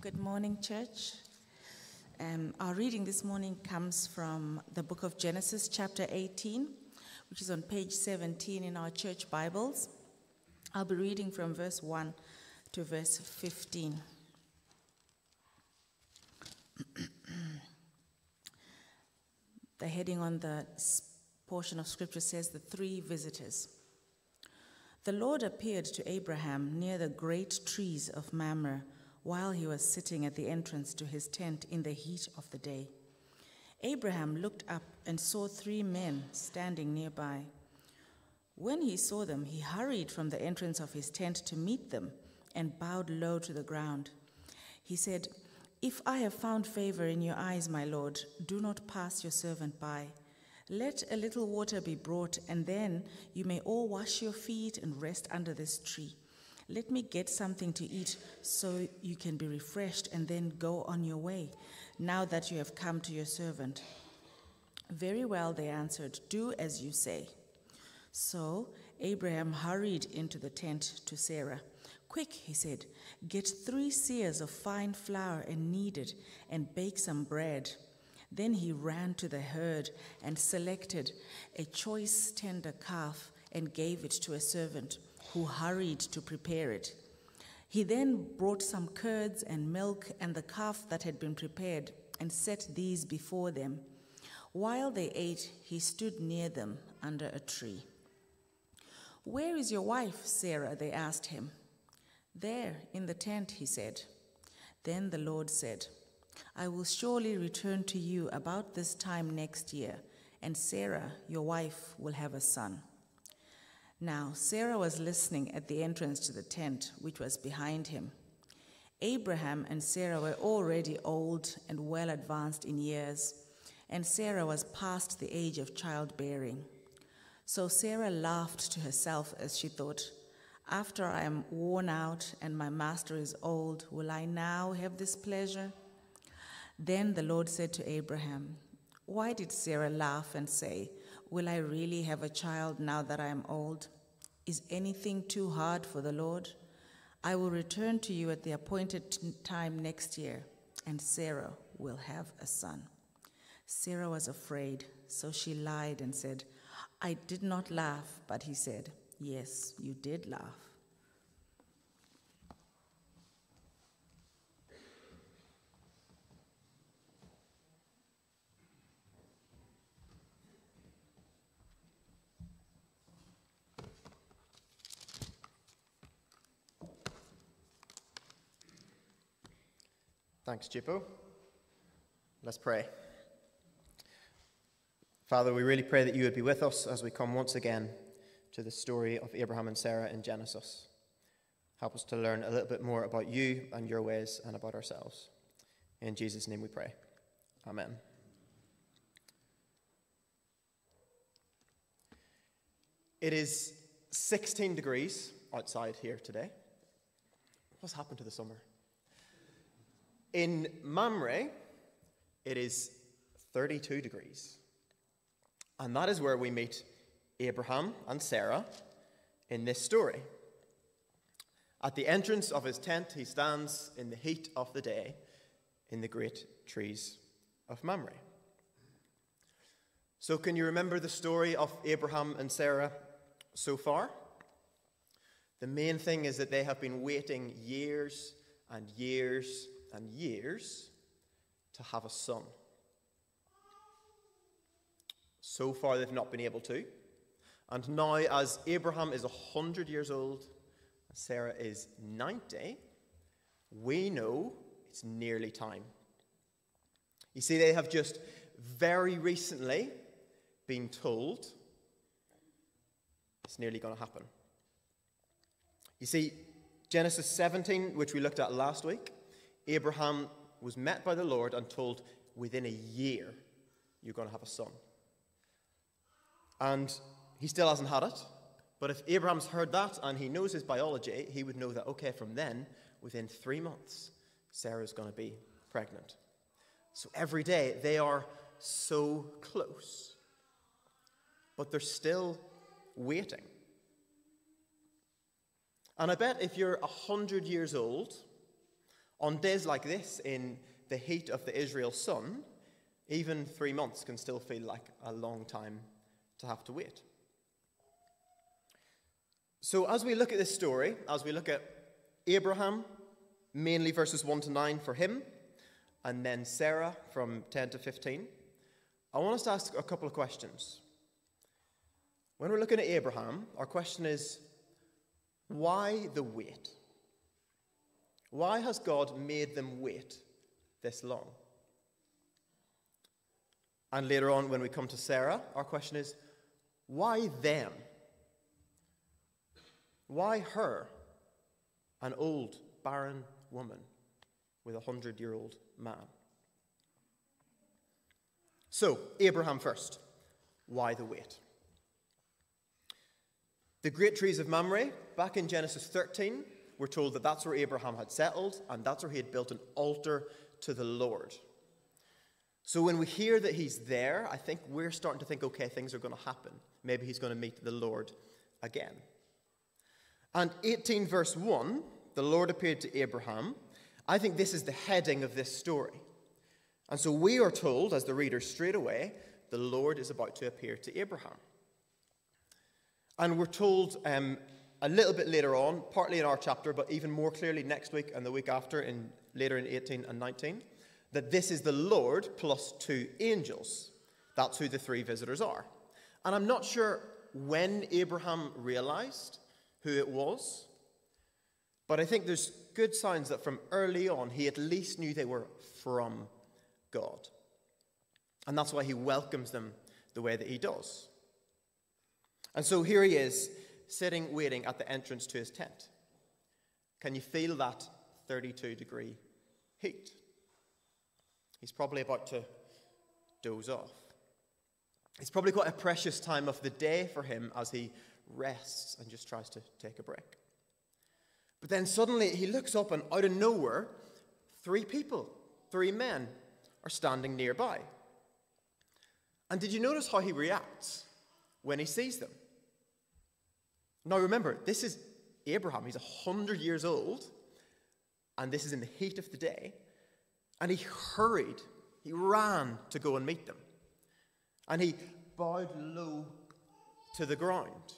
Good morning, church. Um, our reading this morning comes from the book of Genesis, chapter 18, which is on page 17 in our church Bibles. I'll be reading from verse 1 to verse 15. the heading on the portion of scripture says the three visitors. The Lord appeared to Abraham near the great trees of Mamre while he was sitting at the entrance to his tent in the heat of the day. Abraham looked up and saw three men standing nearby. When he saw them, he hurried from the entrance of his tent to meet them and bowed low to the ground. He said, If I have found favor in your eyes, my Lord, do not pass your servant by. Let a little water be brought, and then you may all wash your feet and rest under this tree. Let me get something to eat so you can be refreshed and then go on your way, now that you have come to your servant. Very well, they answered, do as you say. So Abraham hurried into the tent to Sarah. Quick, he said, get three seahs of fine flour and knead it, and bake some bread. Then he ran to the herd and selected a choice tender calf and gave it to a servant who hurried to prepare it. He then brought some curds and milk and the calf that had been prepared and set these before them. While they ate, he stood near them under a tree. Where is your wife, Sarah? They asked him. There, in the tent, he said. Then the Lord said, I will surely return to you about this time next year, and Sarah, your wife, will have a son. Now, Sarah was listening at the entrance to the tent, which was behind him. Abraham and Sarah were already old and well advanced in years, and Sarah was past the age of childbearing. So Sarah laughed to herself as she thought, After I am worn out and my master is old, will I now have this pleasure? Then the Lord said to Abraham, Why did Sarah laugh and say, Will I really have a child now that I am old? Is anything too hard for the Lord? I will return to you at the appointed time next year, and Sarah will have a son. Sarah was afraid, so she lied and said, I did not laugh. But he said, Yes, you did laugh. Thanks, Jippo. Let's pray. Father, we really pray that you would be with us as we come once again to the story of Abraham and Sarah in Genesis. Help us to learn a little bit more about you and your ways and about ourselves. In Jesus' name we pray. Amen. It is 16 degrees outside here today. What's happened to the summer? In Mamre, it is 32 degrees. And that is where we meet Abraham and Sarah in this story. At the entrance of his tent, he stands in the heat of the day in the great trees of Mamre. So, can you remember the story of Abraham and Sarah so far? The main thing is that they have been waiting years and years and years to have a son. So far, they've not been able to. And now, as Abraham is 100 years old and Sarah is 90, we know it's nearly time. You see, they have just very recently been told it's nearly going to happen. You see, Genesis 17, which we looked at last week, Abraham was met by the Lord and told, within a year, you're going to have a son. And he still hasn't had it. But if Abraham's heard that and he knows his biology, he would know that, okay, from then, within three months, Sarah's going to be pregnant. So every day, they are so close. But they're still waiting. And I bet if you're 100 years old On days like this, in the heat of the Israel sun, even three months can still feel like a long time to have to wait. So, as we look at this story, as we look at Abraham, mainly verses 1 to 9 for him, and then Sarah from 10 to 15, I want us to ask a couple of questions. When we're looking at Abraham, our question is why the wait? Why has God made them wait this long? And later on, when we come to Sarah, our question is why them? Why her, an old, barren woman with a hundred year old man? So, Abraham first. Why the wait? The great trees of Mamre, back in Genesis 13, we're told that that's where Abraham had settled and that's where he had built an altar to the Lord. So when we hear that he's there, I think we're starting to think, okay, things are going to happen. Maybe he's going to meet the Lord again. And 18, verse 1, the Lord appeared to Abraham. I think this is the heading of this story. And so we are told, as the reader, straight away, the Lord is about to appear to Abraham. And we're told um, a little bit later on, partly in our chapter, but even more clearly next week and the week after, in, later in 18 and 19, that this is the Lord plus two angels. That's who the three visitors are. And I'm not sure when Abraham realized who it was, but I think there's good signs that from early on he at least knew they were from God. And that's why he welcomes them the way that he does. And so here he is, sitting waiting at the entrance to his tent. Can you feel that 32 degree heat? He's probably about to doze off. It's probably quite a precious time of the day for him as he rests and just tries to take a break. But then suddenly he looks up, and out of nowhere, three people, three men, are standing nearby. And did you notice how he reacts when he sees them? Now remember, this is Abraham. He's 100 years old, and this is in the heat of the day. And he hurried, he ran to go and meet them. And he bowed low to the ground.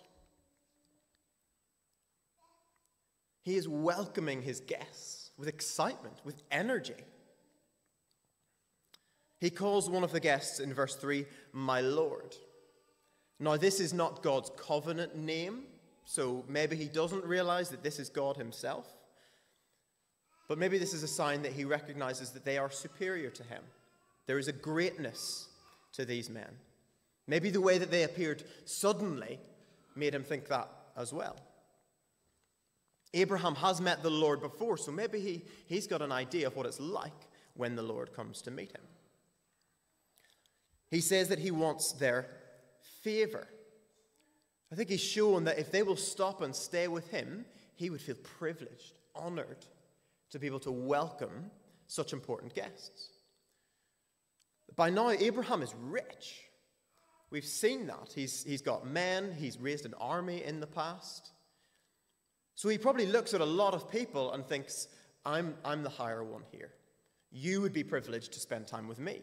He is welcoming his guests with excitement, with energy. He calls one of the guests in verse 3, My Lord. Now, this is not God's covenant name, so maybe he doesn't realize that this is God himself. But maybe this is a sign that he recognizes that they are superior to him. There is a greatness to these men. Maybe the way that they appeared suddenly made him think that as well. Abraham has met the Lord before, so maybe he, he's got an idea of what it's like when the Lord comes to meet him. He says that he wants their favor. I think he's shown that if they will stop and stay with him, he would feel privileged, honored to be able to welcome such important guests. By now, Abraham is rich. We've seen that. He's, he's got men, he's raised an army in the past. So he probably looks at a lot of people and thinks, I'm, I'm the higher one here. You would be privileged to spend time with me.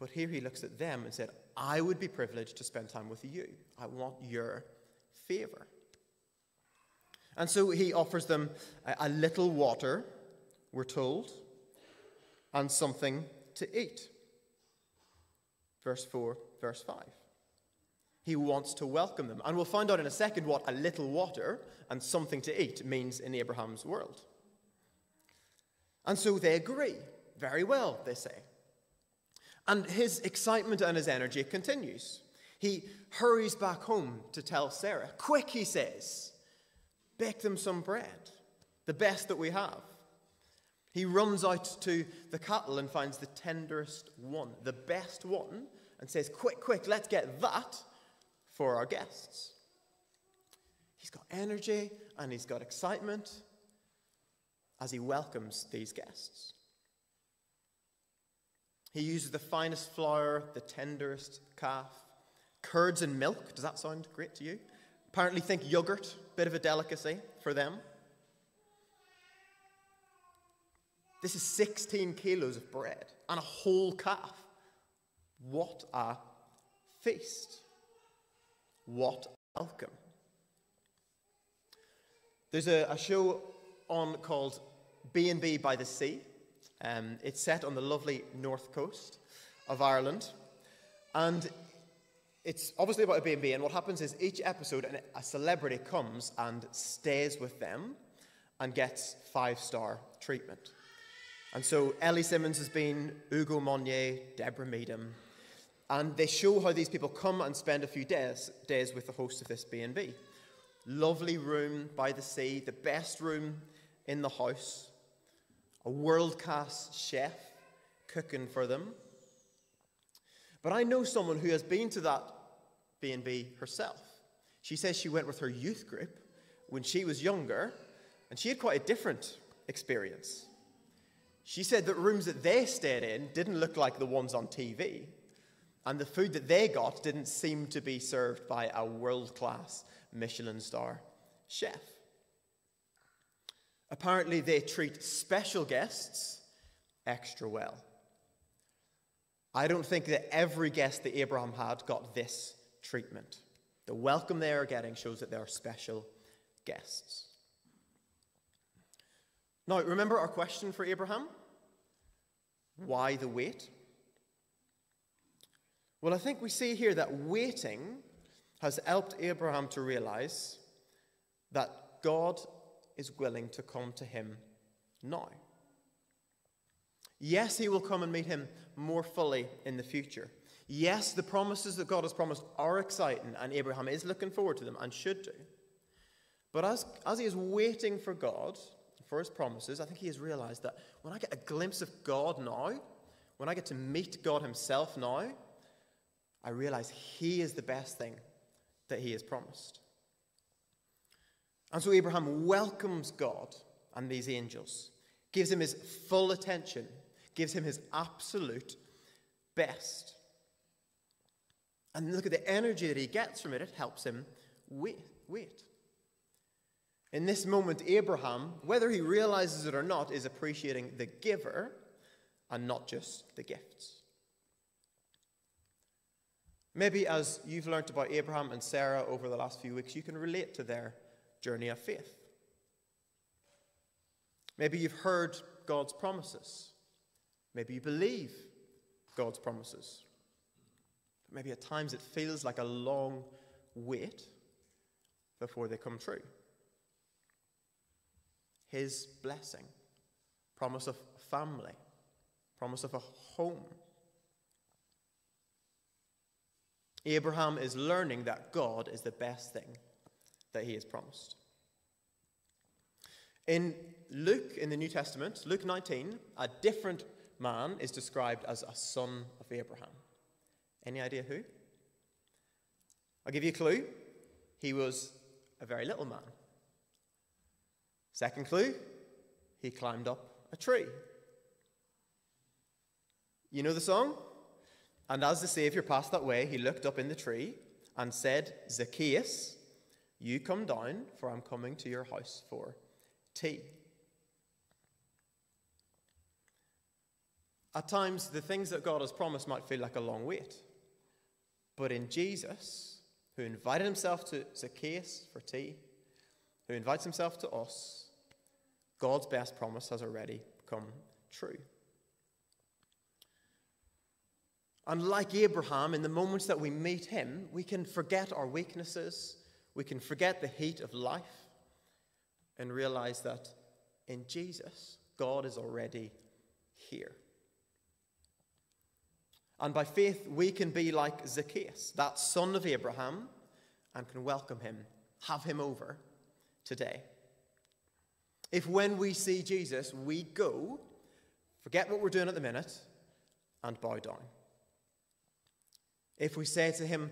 But here he looks at them and said, I would be privileged to spend time with you. I want your favor. And so he offers them a, little water, we're told, and something to eat. Verse 4, verse 5. He wants to welcome them. And we'll find out in a second what a little water and something to eat means in Abraham's world. And so they agree. Very well, they say. And his excitement and his energy continues. He hurries back home to tell Sarah. Quick, he says, bake them some bread, the best that we have. He runs out to the cattle and finds the tenderest one, the best one, and says, Quick, quick, let's get that for our guests. He's got energy and he's got excitement as he welcomes these guests. He uses the finest flour, the tenderest calf, curds and milk. Does that sound great to you? Apparently, think yogurt, bit of a delicacy for them. This is 16 kilos of bread and a whole calf. What a feast. What a welcome. There's a, a show on called B&B by the Sea. Um, it's set on the lovely north coast of Ireland. And it's obviously about a B&B. And what happens is each episode, a celebrity comes and stays with them and gets five-star treatment. And so Ellie Simmonds has been, Ugo Monye, Deborah Meaden, and they show how these people come and spend a few days, days with the host of this B&B. Lovely room by the sea, the best room in the house, a world-class chef cooking for them. But I know someone who has been to that B&B herself. She says she went with her youth group when she was younger, and she had quite a different experience. She said that rooms that they stayed in didn't look like the ones on TV, and the food that they got didn't seem to be served by a world class Michelin star chef. Apparently, they treat special guests extra well. I don't think that every guest that Abraham had got this treatment. The welcome they are getting shows that they are special guests. Now, remember our question for Abraham? Why the wait? Well, I think we see here that waiting has helped Abraham to realize that God is willing to come to him now. Yes, he will come and meet him more fully in the future. Yes, the promises that God has promised are exciting, and Abraham is looking forward to them and should do. But as, as he is waiting for God, for his promises, I think he has realized that when I get a glimpse of God now, when I get to meet God himself now, I realize he is the best thing that he has promised. And so Abraham welcomes God and these angels, gives him his full attention, gives him his absolute best. And look at the energy that he gets from it, it helps him wait. wait. In this moment, Abraham, whether he realizes it or not, is appreciating the giver and not just the gifts. Maybe as you've learnt about Abraham and Sarah over the last few weeks, you can relate to their journey of faith. Maybe you've heard God's promises. Maybe you believe God's promises. Maybe at times it feels like a long wait before they come true his blessing, promise of family, promise of a home. Abraham is learning that God is the best thing that he has promised. In Luke, in the New Testament, Luke 19, a different man is described as a son of Abraham. Any idea who? I'll give you a clue. He was a very little man. Second clue, he climbed up a tree. You know the song? And as the Saviour passed that way, he looked up in the tree and said, Zacchaeus, you come down, for I'm coming to your house for tea. At times, the things that God has promised might feel like a long wait. But in Jesus, who invited himself to Zacchaeus for tea, who invites himself to us, God's best promise has already come true. Unlike Abraham, in the moments that we meet him, we can forget our weaknesses, we can forget the heat of life, and realize that in Jesus, God is already here. And by faith, we can be like Zacchaeus, that son of Abraham, and can welcome him, have him over today. If when we see Jesus, we go, forget what we're doing at the minute, and bow down. If we say to him,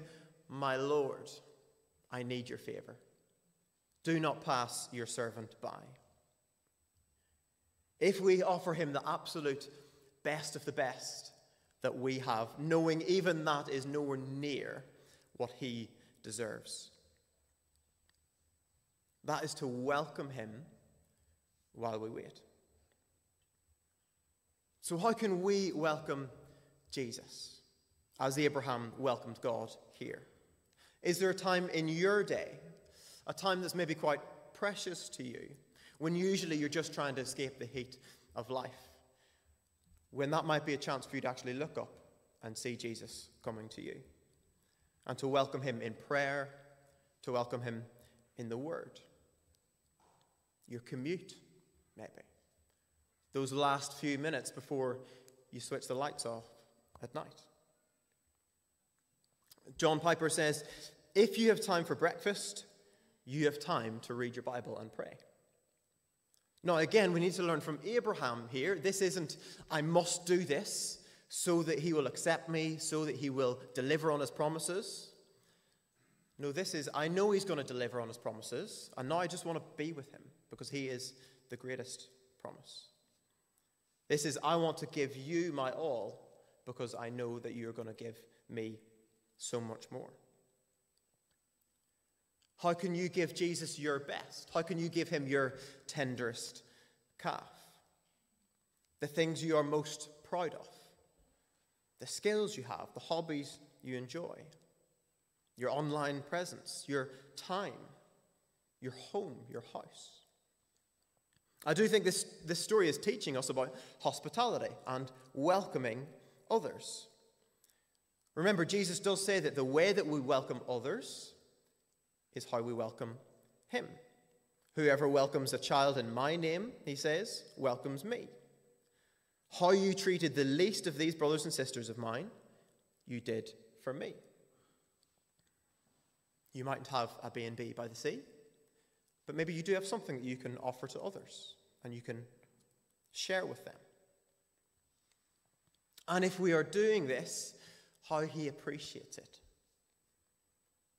My Lord, I need your favor, do not pass your servant by. If we offer him the absolute best of the best that we have, knowing even that is nowhere near what he deserves. That is to welcome him while we wait. So, how can we welcome Jesus as Abraham welcomed God here? Is there a time in your day, a time that's maybe quite precious to you, when usually you're just trying to escape the heat of life? When that might be a chance for you to actually look up and see Jesus coming to you and to welcome him in prayer, to welcome him in the word. Your commute, maybe those last few minutes before you switch the lights off at night. John Piper says, if you have time for breakfast, you have time to read your Bible and pray. Now, again, we need to learn from Abraham here. This isn't, I must do this so that he will accept me, so that he will deliver on his promises. No, this is, I know he's going to deliver on his promises, and now I just want to be with him because he is the greatest promise. This is, I want to give you my all because I know that you're going to give me so much more. How can you give Jesus your best? How can you give him your tenderest calf? The things you are most proud of, the skills you have, the hobbies you enjoy, your online presence, your time, your home, your house. I do think this, this story is teaching us about hospitality and welcoming others. Remember, Jesus does say that the way that we welcome others is how we welcome Him. Whoever welcomes a child in my name, he says, welcomes me. How you treated the least of these brothers and sisters of mine, you did for me. You mightn't have a B&B by the sea, but maybe you do have something that you can offer to others and you can share with them. And if we are doing this, how he appreciates it.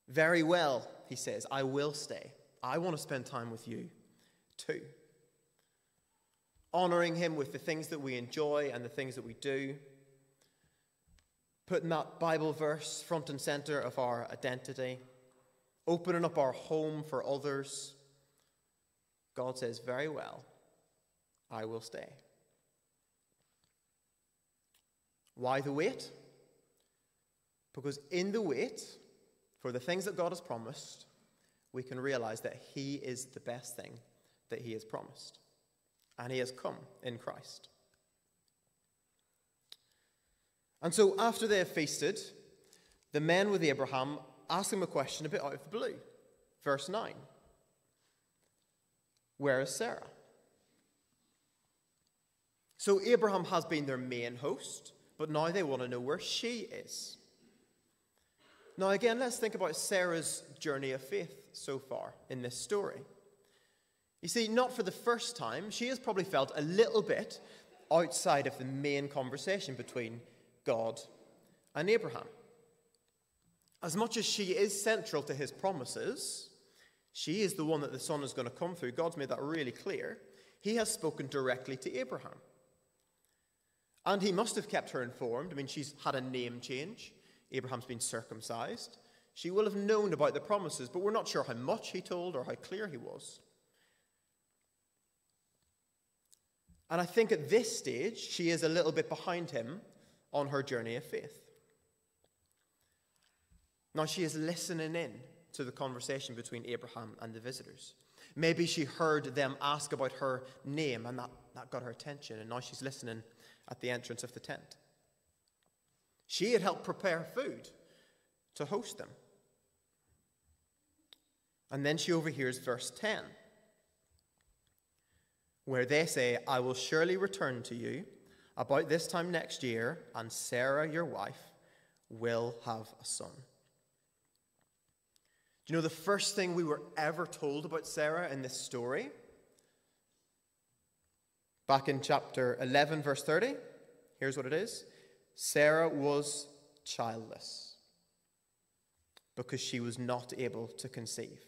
Very well, he says, I will stay. I want to spend time with you too. Honoring him with the things that we enjoy and the things that we do. Putting that Bible verse front and center of our identity. Opening up our home for others God says, Very well, I will stay. Why the wait? Because in the wait, for the things that God has promised, we can realize that He is the best thing that He has promised. And He has come in Christ. And so after they have feasted, the men with Abraham ask him a question a bit out of the blue. Verse 9. Where is Sarah? So Abraham has been their main host, but now they want to know where she is. Now, again, let's think about Sarah's journey of faith so far in this story. You see, not for the first time, she has probably felt a little bit outside of the main conversation between God and Abraham. As much as she is central to his promises, she is the one that the Son is going to come through. God's made that really clear. He has spoken directly to Abraham. And he must have kept her informed. I mean, she's had a name change. Abraham's been circumcised. She will have known about the promises, but we're not sure how much he told or how clear he was. And I think at this stage, she is a little bit behind him on her journey of faith. Now, she is listening in to the conversation between Abraham and the visitors. Maybe she heard them ask about her name and that, that got her attention, and now she's listening at the entrance of the tent. She had helped prepare food to host them. And then she overhears verse 10, where they say, I will surely return to you about this time next year, and Sarah, your wife, will have a son Do you know the first thing we were ever told about Sarah in this story? Back in chapter 11, verse 30, here's what it is Sarah was childless because she was not able to conceive.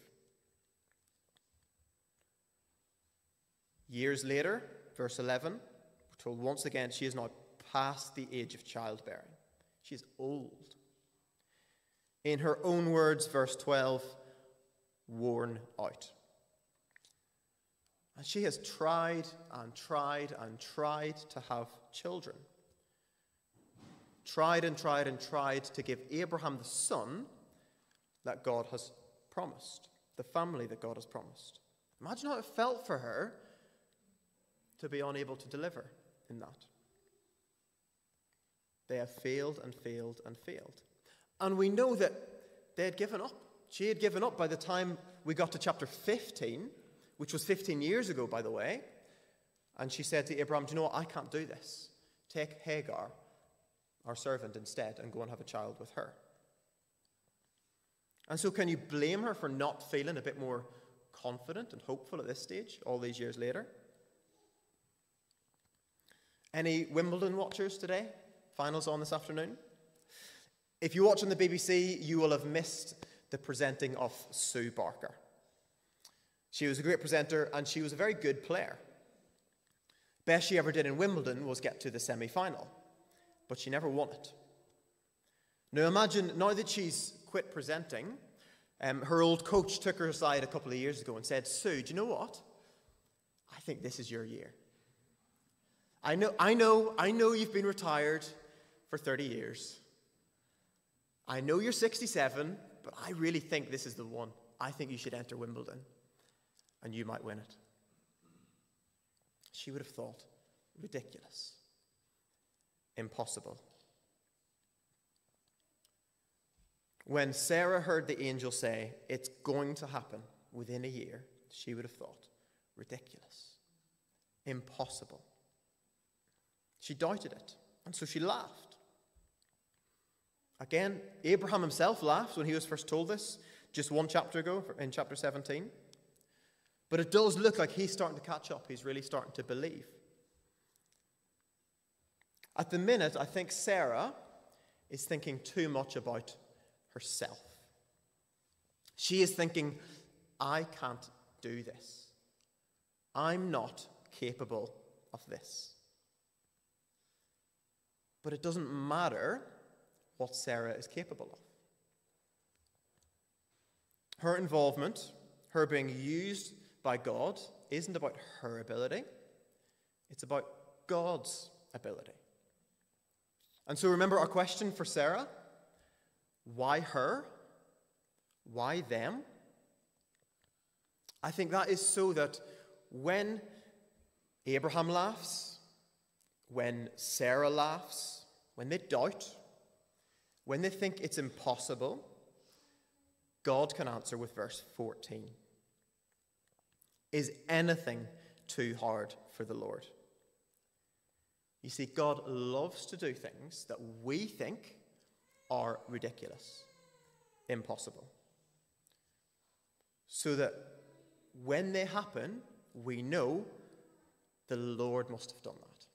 Years later, verse 11, we're told once again she is now past the age of childbearing. She is old. In her own words, verse 12, worn out. And she has tried and tried and tried to have children. Tried and tried and tried to give Abraham the son that God has promised, the family that God has promised. Imagine how it felt for her to be unable to deliver in that. They have failed and failed and failed. And we know that they had given up. She had given up by the time we got to chapter 15, which was 15 years ago, by the way. And she said to Abraham, Do you know what? I can't do this. Take Hagar, our servant, instead, and go and have a child with her. And so, can you blame her for not feeling a bit more confident and hopeful at this stage, all these years later? Any Wimbledon watchers today? Finals on this afternoon. If you watch on the BBC, you will have missed the presenting of Sue Barker. She was a great presenter and she was a very good player. Best she ever did in Wimbledon was get to the semi final, but she never won it. Now imagine, now that she's quit presenting, um, her old coach took her aside a couple of years ago and said, Sue, do you know what? I think this is your year. I know, I know, I know you've been retired for 30 years. I know you're 67, but I really think this is the one. I think you should enter Wimbledon and you might win it. She would have thought, ridiculous, impossible. When Sarah heard the angel say, It's going to happen within a year, she would have thought, ridiculous, impossible. She doubted it, and so she laughed. Again, Abraham himself laughed when he was first told this, just one chapter ago in chapter 17. But it does look like he's starting to catch up. He's really starting to believe. At the minute, I think Sarah is thinking too much about herself. She is thinking, I can't do this. I'm not capable of this. But it doesn't matter what Sarah is capable of. Her involvement, her being used by God, isn't about her ability, it's about God's ability. And so remember our question for Sarah why her? Why them? I think that is so that when Abraham laughs, when Sarah laughs, when they doubt, when they think it's impossible, God can answer with verse 14 Is anything too hard for the Lord? You see, God loves to do things that we think are ridiculous, impossible. So that when they happen, we know the Lord must have done that.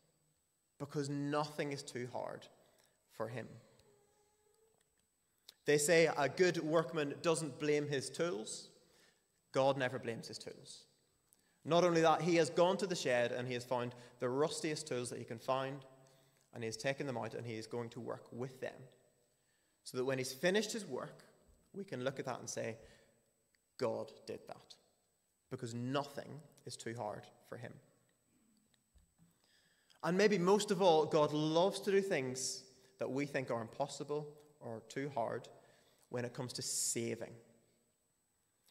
Because nothing is too hard for Him. They say a good workman doesn't blame his tools. God never blames his tools. Not only that, he has gone to the shed and he has found the rustiest tools that he can find, and he has taken them out and he is going to work with them. So that when he's finished his work, we can look at that and say, God did that. Because nothing is too hard for him. And maybe most of all, God loves to do things that we think are impossible or too hard when it comes to saving.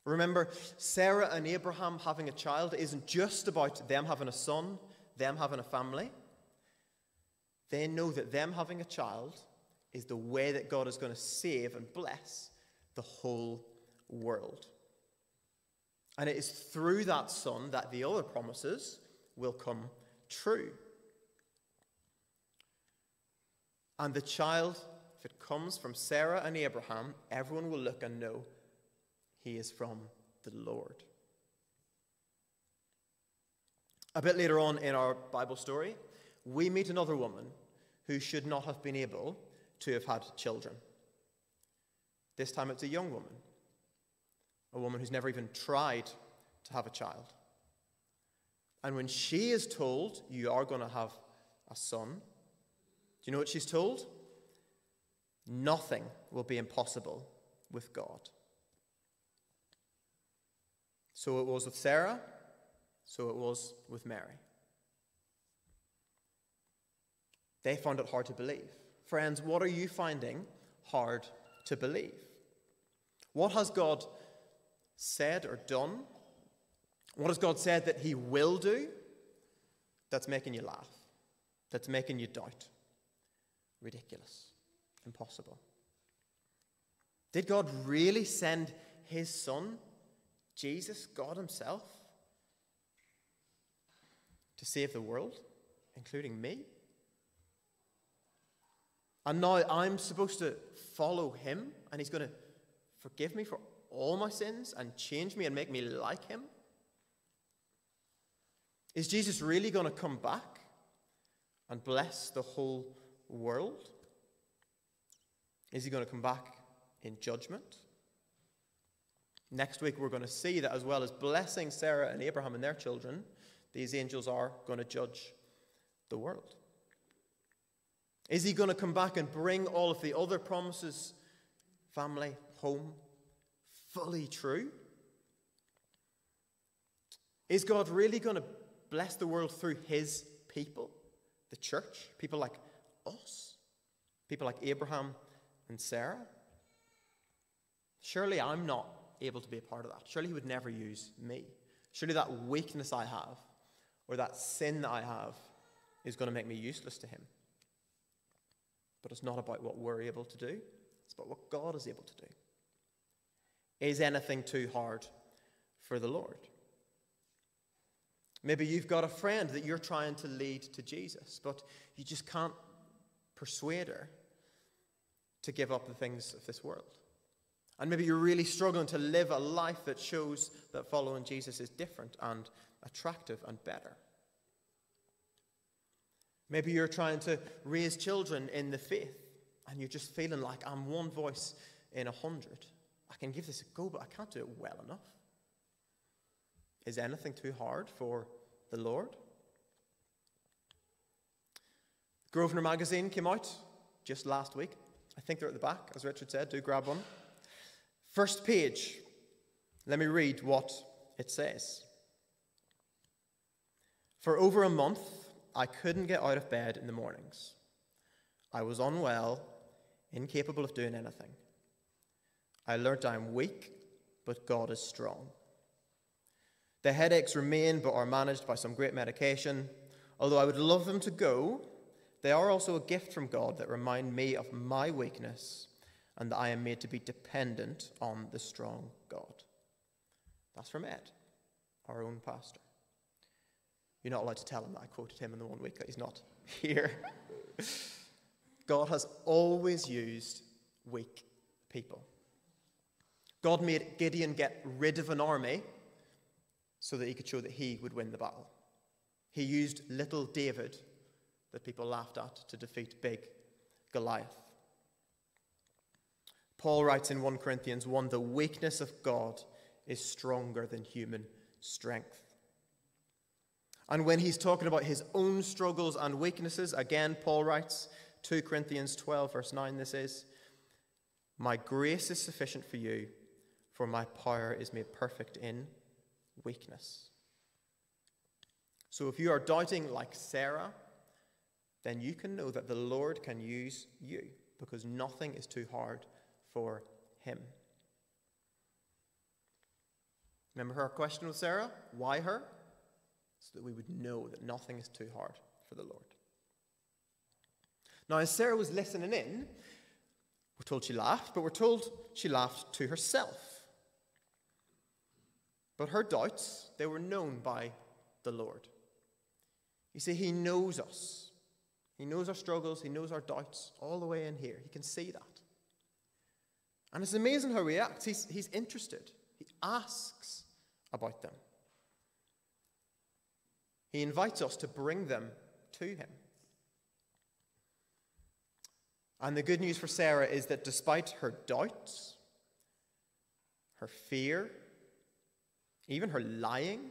Remember, Sarah and Abraham having a child isn't just about them having a son, them having a family. They know that them having a child is the way that God is going to save and bless the whole world. And it is through that son that the other promises will come true. And the child if it comes from Sarah and Abraham, everyone will look and know he is from the Lord. A bit later on in our Bible story, we meet another woman who should not have been able to have had children. This time it's a young woman, a woman who's never even tried to have a child. And when she is told, You are going to have a son, do you know what she's told? Nothing will be impossible with God. So it was with Sarah, So it was with Mary. They found it hard to believe. Friends, what are you finding hard to believe? What has God said or done? What has God said that He will do that's making you laugh, that's making you doubt? Ridiculous, impossible. Did God really send His Son, Jesus, God Himself, to save the world, including me? And now I'm supposed to follow Him, and He's going to forgive me for all my sins and change me and make me like him? Is Jesus really going to come back and bless the whole world? Is he going to come back in judgment? Next week, we're going to see that as well as blessing Sarah and Abraham and their children, these angels are going to judge the world. Is he going to come back and bring all of the other promises, family, home, fully true? Is God really going to bless the world through his people, the church, people like us, people like Abraham and Sarah? Surely I'm not able to be a part of that. Surely he would never use me. Surely that weakness I have or that sin that I have is going to make me useless to him. But it's not about what we're able to do, it's about what God is able to do. Is anything too hard for the Lord? Maybe you've got a friend that you're trying to lead to Jesus, but you just can't persuade her to give up the things of this world. And maybe you're really struggling to live a life that shows that following Jesus is different and attractive and better. Maybe you're trying to raise children in the faith and you're just feeling like I'm one voice in a hundred. I can give this a go, but I can't do it well enough. Is anything too hard for the Lord? Grosvenor magazine came out just last week. I think they're at the back, as Richard said. Do grab one. First page. Let me read what it says. For over a month, I couldn't get out of bed in the mornings. I was unwell, incapable of doing anything. I learnt I'm weak, but God is strong. The headaches remain but are managed by some great medication. Although I would love them to go, they are also a gift from God that remind me of my weakness and that I am made to be dependent on the strong God. That's from Ed, our own pastor. You're not allowed to tell him that I quoted him in the one week that he's not here. God has always used weak people. God made Gideon get rid of an army so that he could show that he would win the battle. He used little David that people laughed at to defeat big Goliath. Paul writes in 1 Corinthians 1 the weakness of God is stronger than human strength. And when he's talking about his own struggles and weaknesses, again, Paul writes, 2 Corinthians 12, verse 9, this is, My grace is sufficient for you for my power is made perfect in weakness. So if you are doubting like Sarah, then you can know that the Lord can use you because nothing is too hard for him. Remember her question with Sarah? Why her? So that we would know that nothing is too hard for the Lord. Now, as Sarah was listening in, we're told she laughed, but we're told she laughed to herself. But her doubts, they were known by the Lord. You see, He knows us. He knows our struggles, He knows our doubts all the way in here. He can see that. And it's amazing how He acts. He's, he's interested, He asks about them. He invites us to bring them to Him. And the good news for Sarah is that despite her doubts, her fear, even her lying,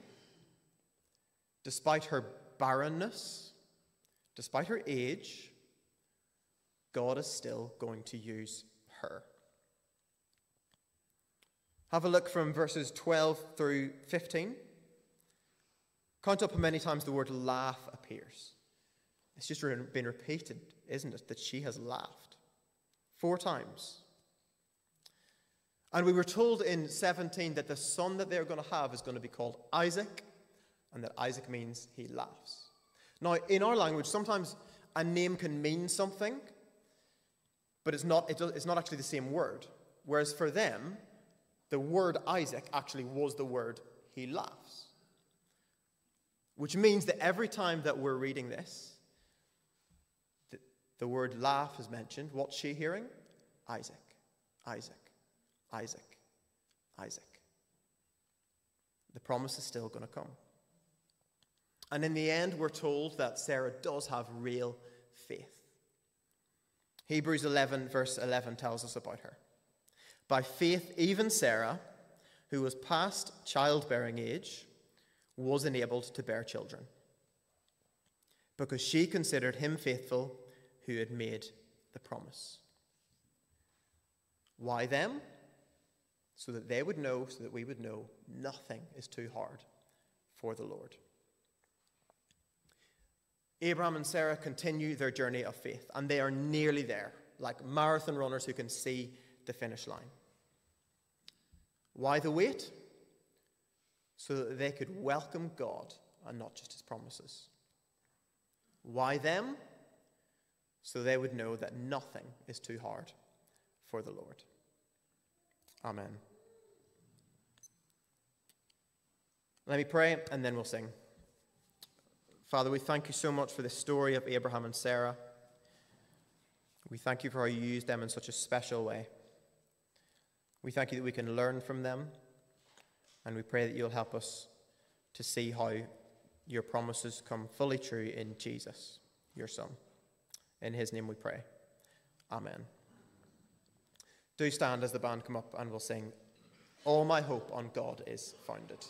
despite her barrenness, despite her age, God is still going to use her. Have a look from verses 12 through 15. Count up how many times the word laugh appears. It's just been repeated, isn't it, that she has laughed? Four times. And we were told in 17 that the son that they're going to have is going to be called Isaac, and that Isaac means he laughs. Now, in our language, sometimes a name can mean something, but it's not, it's not actually the same word. Whereas for them, the word Isaac actually was the word he laughs. Which means that every time that we're reading this, the, the word laugh is mentioned. What's she hearing? Isaac, Isaac, Isaac, Isaac. The promise is still going to come. And in the end, we're told that Sarah does have real faith. Hebrews 11, verse 11, tells us about her. By faith, even Sarah, who was past childbearing age, was enabled to bear children, because she considered him faithful who had made the promise. Why them? So that they would know, so that we would know, nothing is too hard for the Lord. Abraham and Sarah continue their journey of faith, and they are nearly there, like marathon runners who can see the finish line. Why the wait? So that they could welcome God and not just his promises. Why them? So they would know that nothing is too hard for the Lord. Amen. Let me pray and then we'll sing. Father, we thank you so much for the story of Abraham and Sarah. We thank you for how you used them in such a special way. We thank you that we can learn from them, and we pray that you'll help us to see how your promises come fully true in Jesus, your Son. In his name we pray. Amen. Do stand as the band come up and we'll sing, All my hope on God is founded.